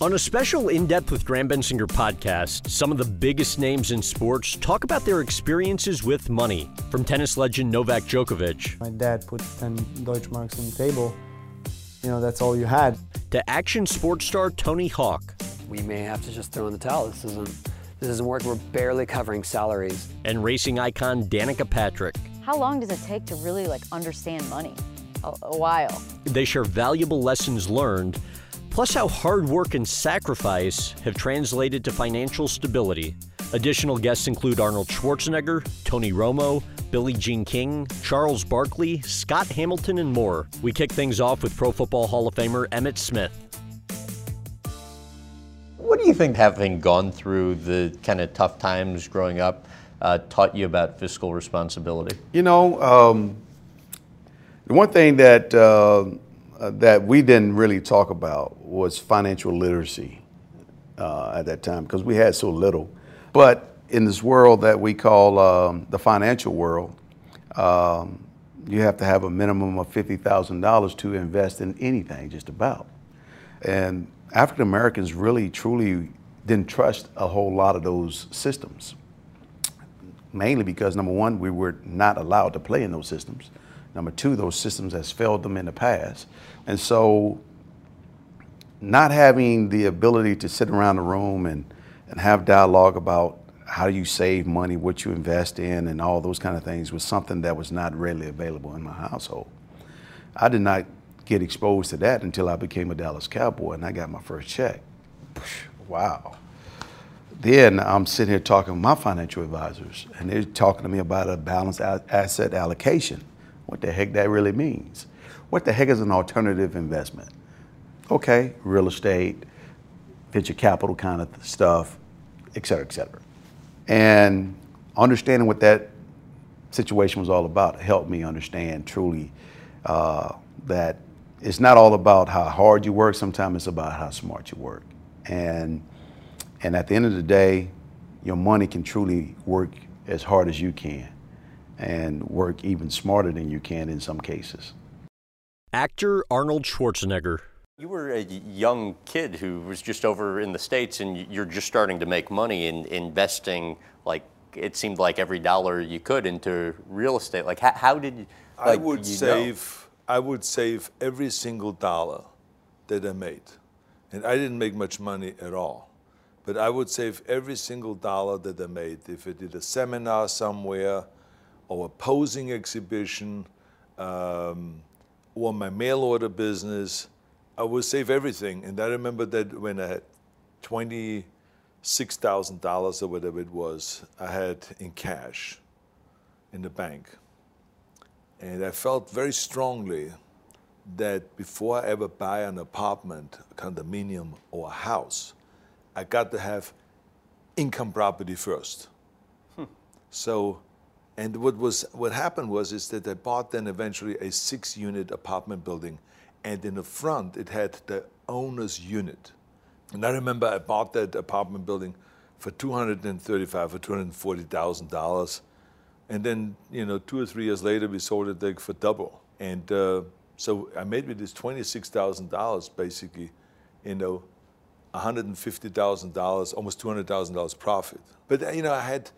On a special In Depth with Graham Bensinger podcast, some of the biggest names in sports talk about their experiences with money. From tennis legend Novak Djokovic. My dad put 10 Deutschmarks on the table. You know, that's all you had. To action sports star Tony Hawk. We may have to just throw in the towel. This isn't, this isn't working. We're barely covering salaries. And racing icon Danica Patrick. How long does it take to really like understand money? A, a while. They share valuable lessons learned plus how hard work and sacrifice have translated to financial stability. Additional guests include Arnold Schwarzenegger, Tony Romo, Billie Jean King, Charles Barkley, Scott Hamilton, and more. We kick things off with Pro Football Hall of Famer Emmitt Smith. What do you think, having gone through the kind of tough times growing up, uh, taught you about fiscal responsibility? You know, um, the one thing that uh, that we didn't really talk about was financial literacy uh, at that time because we had so little. But in this world that we call um, the financial world, um, you have to have a minimum of $50,000 to invest in anything, just about. And African Americans really, truly didn't trust a whole lot of those systems. Mainly because, number one, we were not allowed to play in those systems. Number two, those systems has failed them in the past. And so not having the ability to sit around the room and, and have dialogue about how do you save money, what you invest in, and all those kind of things was something that was not readily available in my household. I did not get exposed to that until I became a Dallas Cowboy and I got my first check. Wow. Then I'm sitting here talking to my financial advisors, and they're talking to me about a balanced asset allocation what the heck that really means. What the heck is an alternative investment? Okay, real estate, venture capital kind of stuff, et cetera, et cetera. And understanding what that situation was all about helped me understand truly uh, that it's not all about how hard you work, sometimes it's about how smart you work. And, and at the end of the day, your money can truly work as hard as you can and work even smarter than you can in some cases. Actor Arnold Schwarzenegger. You were a young kid who was just over in the States and you're just starting to make money in investing, like, it seemed like every dollar you could into real estate. Like, how, how did like, I would save, know? I would save every single dollar that I made. And I didn't make much money at all. But I would save every single dollar that I made. If I did a seminar somewhere, or a posing exhibition um, or my mail order business, I would save everything. And I remember that when I had $26,000 or whatever it was, I had in cash in the bank. And I felt very strongly that before I ever buy an apartment, a condominium, or a house, I got to have income property first. Hmm. So and what was what happened was is that I bought then eventually a six-unit apartment building, and in the front it had the owner's unit. And I remember I bought that apartment building for two hundred and thirty-five or two hundred and forty thousand dollars, and then you know two or three years later we sold it like for double. And uh, so I made with this twenty-six thousand dollars basically, you know, one hundred and fifty thousand dollars, almost two hundred thousand dollars profit. But you know I had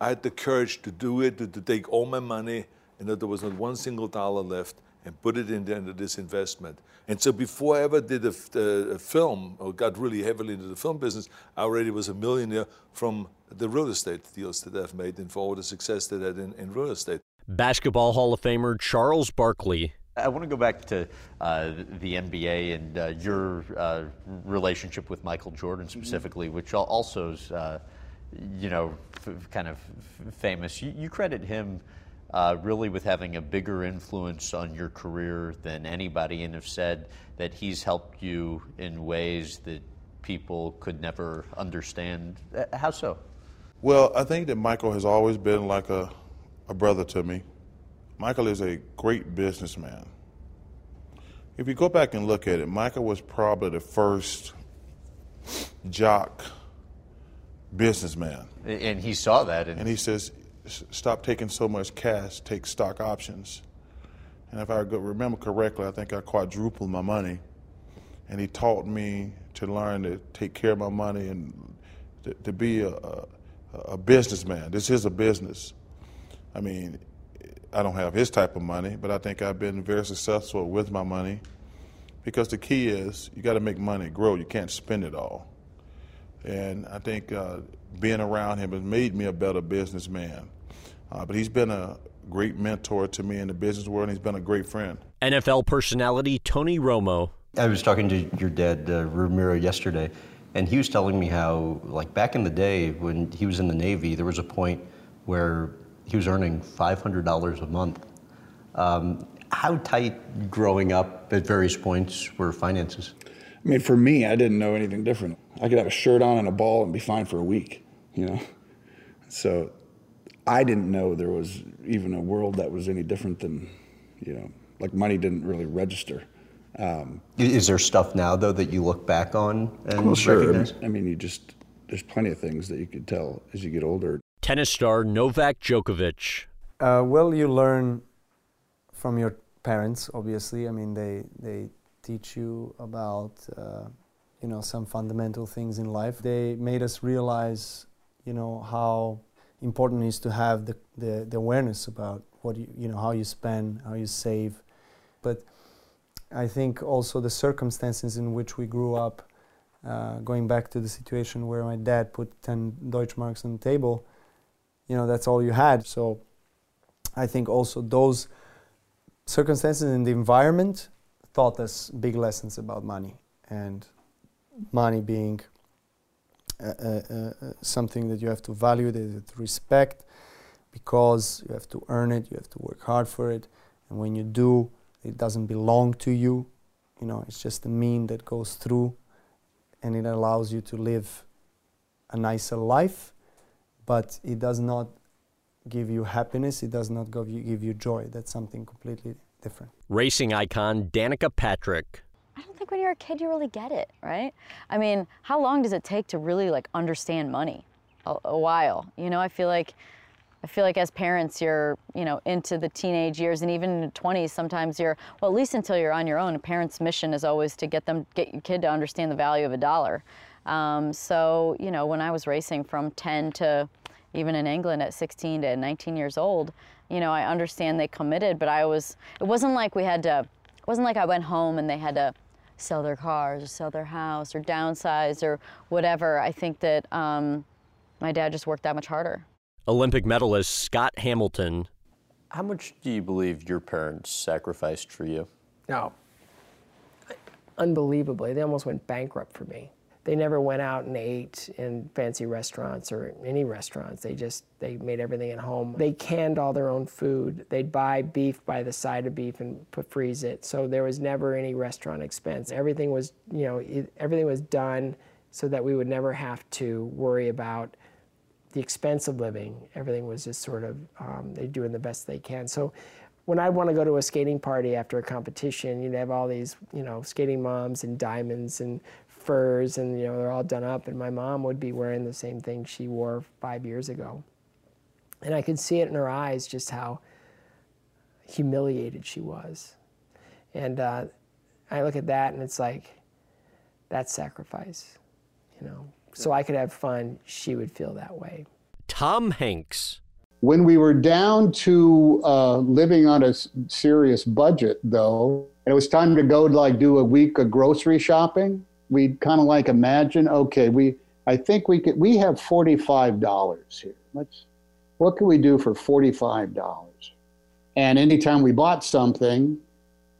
I had the courage to do it, to, to take all my money, and that there was not one single dollar left, and put it in into this investment. And so before I ever did a, a, film or got really heavily into the film business, I already was a millionaire from the real estate deals that I've made and for all the success that I had in, in real estate. Basketball Hall of Famer Charles Barkley. I want to go back to uh, the NBA and uh, your uh, relationship with Michael Jordan specifically, mm-hmm. which also is uh, you know, kind of famous. You, you, credit him uh, really with having a bigger influence on your career than anybody, and have said that he's helped you in ways that people could never understand. Uh, how so? Well, I think that Michael has always been like a, a brother to me. Michael is a great businessman. If you go back and look at it, Michael was probably the first jock businessman. And he saw that. And, and he says, stop taking so much cash, take stock options. And if I remember correctly, I think I quadrupled my money. And he taught me to learn to take care of my money and to, to be a, a, a businessman. This is a business. I mean, I don't have his type of money, but I think I've been very successful with my money because the key is you got to make money grow. You can't spend it all. And I think uh, being around him has made me a better businessman. Uh, but he's been a great mentor to me in the business world, and he's been a great friend. NFL personality Tony Romo. I was talking to your dad, uh, Ramiro, yesterday, and he was telling me how, like back in the day when he was in the Navy, there was a point where he was earning $500 a month. Um, how tight growing up at various points were finances? I mean, for me, I didn't know anything different. I could have a shirt on and a ball and be fine for a week, you know? So I didn't know there was even a world that was any different than, you know, like money didn't really register. Um, Is there stuff now, though, that you look back on and well, sure. recognize? I mean, you just, there's plenty of things that you could tell as you get older. Tennis star Novak Djokovic. Uh, well, you learn from your parents, obviously. I mean, they they teach you about uh, you know some fundamental things in life. They made us realize, you know, how important it is to have the, the, the awareness about what you you know how you spend, how you save, but I think also the circumstances in which we grew up. Uh, going back to the situation where my dad put 10 Deutschmarks on the table, you know, that's all you had. So I think also those circumstances and the environment taught us big lessons about money and money being uh, uh, uh, something that you have to value, that you have to respect because you have to earn it, you have to work hard for it. And when you do, it doesn't belong to you. You know, it's just a mean that goes through and it allows you to live a nicer life, but it does not give you happiness, it does not give you, give you joy. That's something completely different. Racing icon Danica Patrick. I don't think when you're a kid you really get it, right? I mean, how long does it take to really like understand money? A, a while. You know, I feel like I feel like as parents you're, you know, into the teenage years and even in the 20s sometimes you're well at least until you're on your own. A parent's mission is always to get them get your kid to understand the value of a dollar. Um, so, you know, when I was racing from 10 to even in England at 16 to 19 years old, you know, I understand they committed, but I was, it wasn't like we had to, it wasn't like I went home and they had to sell their cars or sell their house or downsize or whatever. I think that um, my dad just worked that much harder. Olympic medalist Scott Hamilton. How much do you believe your parents sacrificed for you? No. Unbelievably, they almost went bankrupt for me they never went out and ate in fancy restaurants or any restaurants. They just they made everything at home. They canned all their own food. They'd buy beef by the side of beef and put freeze it. So there was never any restaurant expense. Everything was you know it, everything was done so that we would never have to worry about the expense of living. Everything was just sort of um, they're doing the best they can. So when I'd want to go to a skating party after a competition, you'd have all these, you know, skating moms and diamonds and furs and you know they're all done up. And my mom would be wearing the same thing she wore five years ago. And i could see it in her eyes just how humiliated she was. And uh, i look at that and it's like that's sacrifice you know? So i could have fun. She would feel that way. Tom Hanks. When we were down to uh, living on a serious budget, though, and it was time to go like do a week of grocery shopping, we'd kind of like imagine, okay, we I think we could we have forty five dollars here. Let's what can we do for forty five dollars? And anytime we bought something,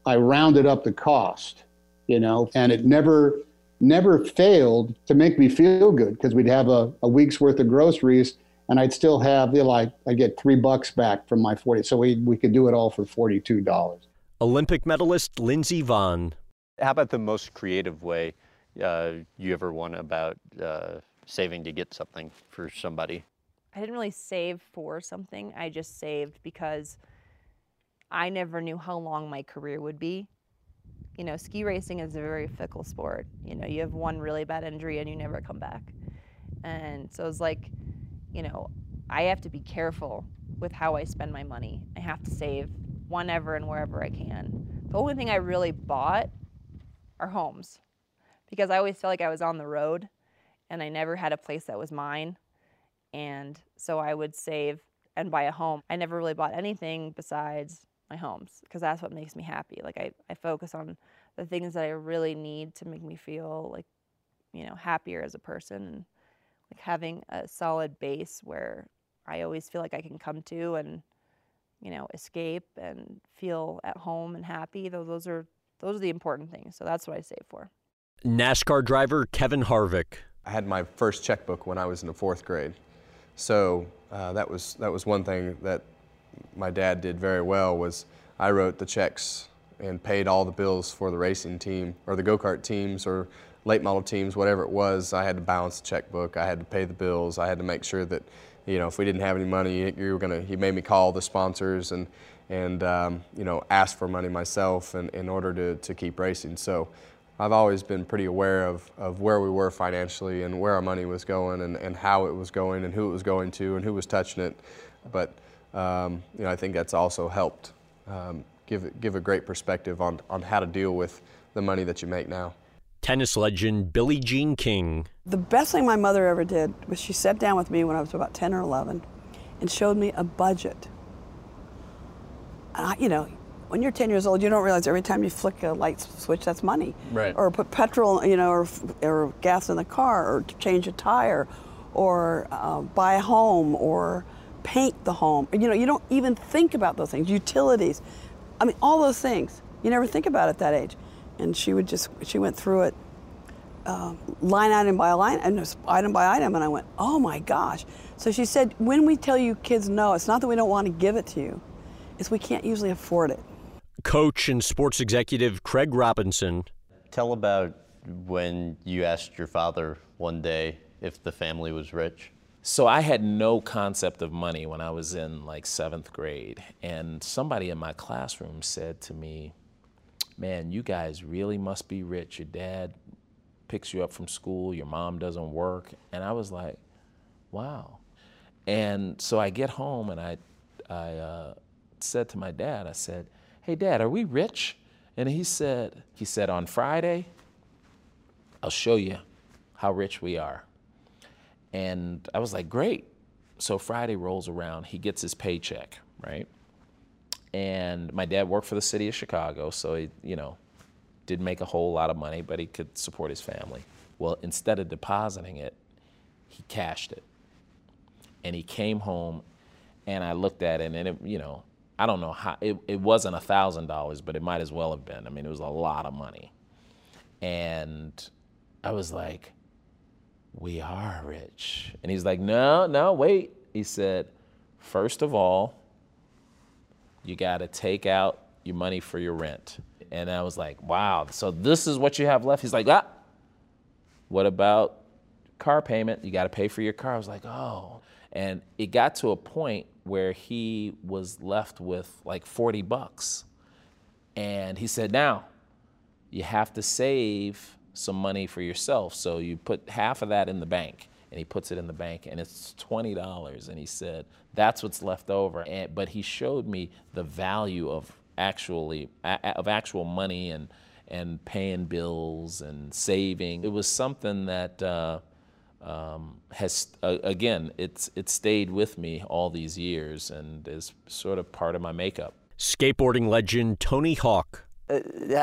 I rounded up the cost, you know, and it never never failed to make me feel good because we'd have a, a week's worth of groceries and I'd still have you know, like I get three bucks back from my forty. So we we could do it all for forty two dollars. Olympic medalist Lindsey Vonn. How about the most creative way uh, you ever won about uh, saving to get something for somebody? I didn't really save for something. I just saved because I never knew how long my career would be. You know, ski racing is a very fickle sport. You know, you have one really bad injury and you never come back. And so it's like, you know, I have to be careful with how I spend my money. I have to save whenever and wherever I can. The only thing I really bought are homes because I always felt like I was on the road and I never had a place that was mine. And so I would save and buy a home. I never really bought anything besides my homes because that's what makes me happy. Like I, I focus on the things that I really need to make me feel like, you know, happier as a person and like having a solid base where I always feel like I can come to and, you know, escape and feel at home and happy. Those, those are those are the important things. So that's what I save for. NASCAR driver Kevin Harvick. I had my first checkbook when I was in the fourth grade. So uh, that was that was one thing that my dad did very well was I wrote the checks and paid all the bills for the racing team or the go-kart teams or late model teams, whatever it was. I had to balance the checkbook. I had to pay the bills. I had to make sure that, you know, if we didn't have any money, you were gonna. He made me call the sponsors and and um, you know ask for money myself in, in order to to keep racing. So. I've always been pretty aware of, of where we were financially and where our money was going and, and how it was going and who it was going to and who was touching it. But um, you know, I think that's also helped um, give, give a great perspective on, on how to deal with the money that you make now. Tennis legend Billie Jean King. The best thing my mother ever did was she sat down with me when I was about 10 or 11 and showed me a budget. I, you know, when you're 10 years old, you don't realize every time you flick a light switch, that's money. Right. Or put petrol, you know, or, or gas in the car, or change a tire, or uh, buy a home, or paint the home. You know, you don't even think about those things. Utilities. I mean, all those things. You never think about at that age. And she would just, she went through it uh, line item by line, and item by item, and I went, oh my gosh. So she said, when we tell you kids no, it's not that we don't want to give it to you, it's we can't usually afford it. Coach and sports executive Craig Robinson. Tell about when you asked your father one day if the family was rich. So I had no concept of money when I was in like seventh grade. And somebody in my classroom said to me, Man, you guys really must be rich. Your dad picks you up from school, your mom doesn't work. And I was like, Wow. And so I get home and I, I uh, said to my dad, I said, Hey, dad, are we rich? And he said, he said, on Friday, I'll show you how rich we are. And I was like, great. So Friday rolls around, he gets his paycheck, right? And my dad worked for the city of Chicago, so he, you know, didn't make a whole lot of money, but he could support his family. Well, instead of depositing it, he cashed it. And he came home and I looked at it and it, you know, I don't know how it, it wasn't a thousand dollars, but it might as well have been. I mean, it was a lot of money. And I was like, we are rich. And he's like, no, no, wait. He said, first of all, you got to take out your money for your rent. And I was like, wow, so this is what you have left? He's like, ah, what about car payment? You got to pay for your car. I was like, oh. And it got to a point where he was left with like 40 bucks. And he said, now you have to save some money for yourself. So you put half of that in the bank. And he puts it in the bank and it's $20. And he said, that's what's left over. And, but he showed me the value of actually, of actual money and, and paying bills and saving. It was something that, uh, um, has uh, again it's it stayed with me all these years and is sort of part of my makeup. Skateboarding legend Tony Hawk. Uh,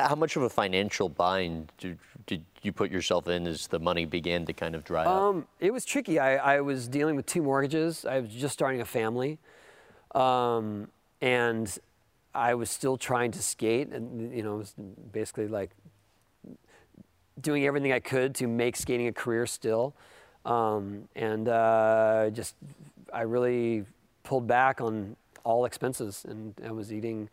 how much of a financial bind did, did, you put yourself in as the money began to kind of dry um, up? It was tricky. I, I, was dealing with two mortgages. I was just starting a family, um, and I was still trying to skate, and you know, it was basically like doing everything I could to make skating a career still. Um, and uh, just I really pulled back on all expenses, and I was eating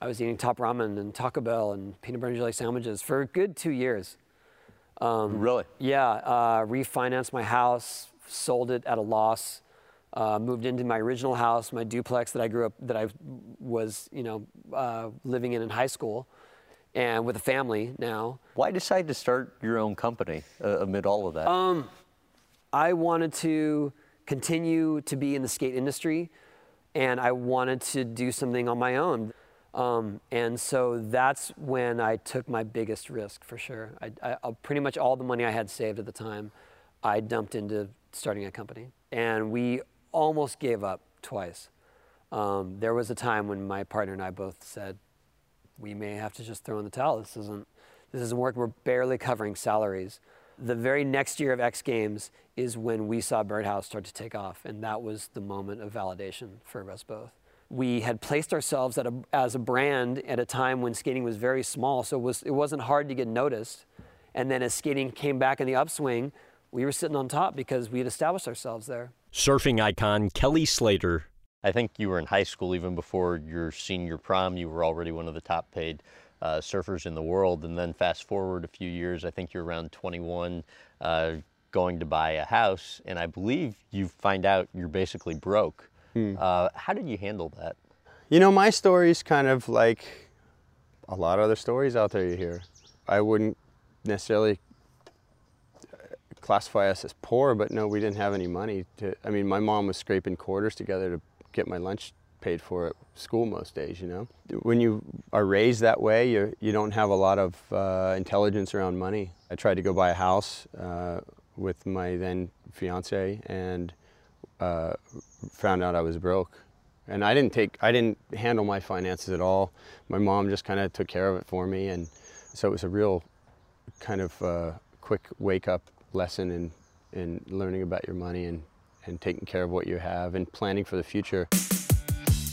I was eating top ramen and Taco Bell and peanut butter and jelly sandwiches for a good two years. Um, really? Yeah. Uh, refinanced my house, sold it at a loss. Uh, moved into my original house, my duplex that I grew up, that I was, you know, uh, living in in high school, and with a family now. Why decide to start your own company uh, amid all of that? Um, I wanted to continue to be in the skate industry and I wanted to do something on my own. Um, and so that's when I took my biggest risk for sure. I, I, I- pretty much all the money I had saved at the time, I dumped into starting a company. And we almost gave up twice. Um, there was a time when my partner and I both said, we may have to just throw in the towel. This isn't, this isn't working. We're barely covering salaries. The very next year of X Games is when we saw Birdhouse start to take off, and that was the moment of validation for us both. We had placed ourselves at a, as a brand at a time when skating was very small, so it, was, it wasn't hard to get noticed. And then as skating came back in the upswing, we were sitting on top because we had established ourselves there. Surfing icon Kelly Slater. I think you were in high school even before your senior prom. You were already one of the top paid uh, surfers in the world. And then fast forward a few years, I think you're around 21, uh, going to buy a house. And I believe you find out you're basically broke. Hmm. Uh, how did you handle that? You know, my story's kind of like a lot of other stories out there you hear. I wouldn't necessarily uh, classify us as poor, but no, we didn't have any money to. I mean, my mom was scraping quarters together to get my lunch paid for at school most days. You know, when you are raised that way, you you don't have a lot of uh, intelligence around money. I tried to go buy a house uh, with my then fiance and uh, found out I was broke. And I didn't take, I didn't handle my finances at all. My mom just kind of took care of it for me, and so it was a real kind of uh, quick wake up lesson in in learning about your money and and taking care of what you have and planning for the future.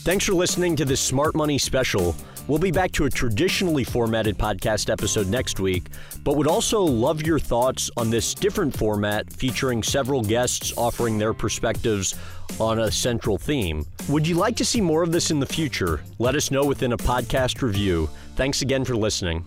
Thanks for listening to this Smart Money special. We'll be back to a traditionally formatted podcast episode next week, but would also love your thoughts on this different format featuring several guests offering their perspectives on a central theme. Would you like to see more of this in the future? Let us know within a podcast review. Thanks again for listening.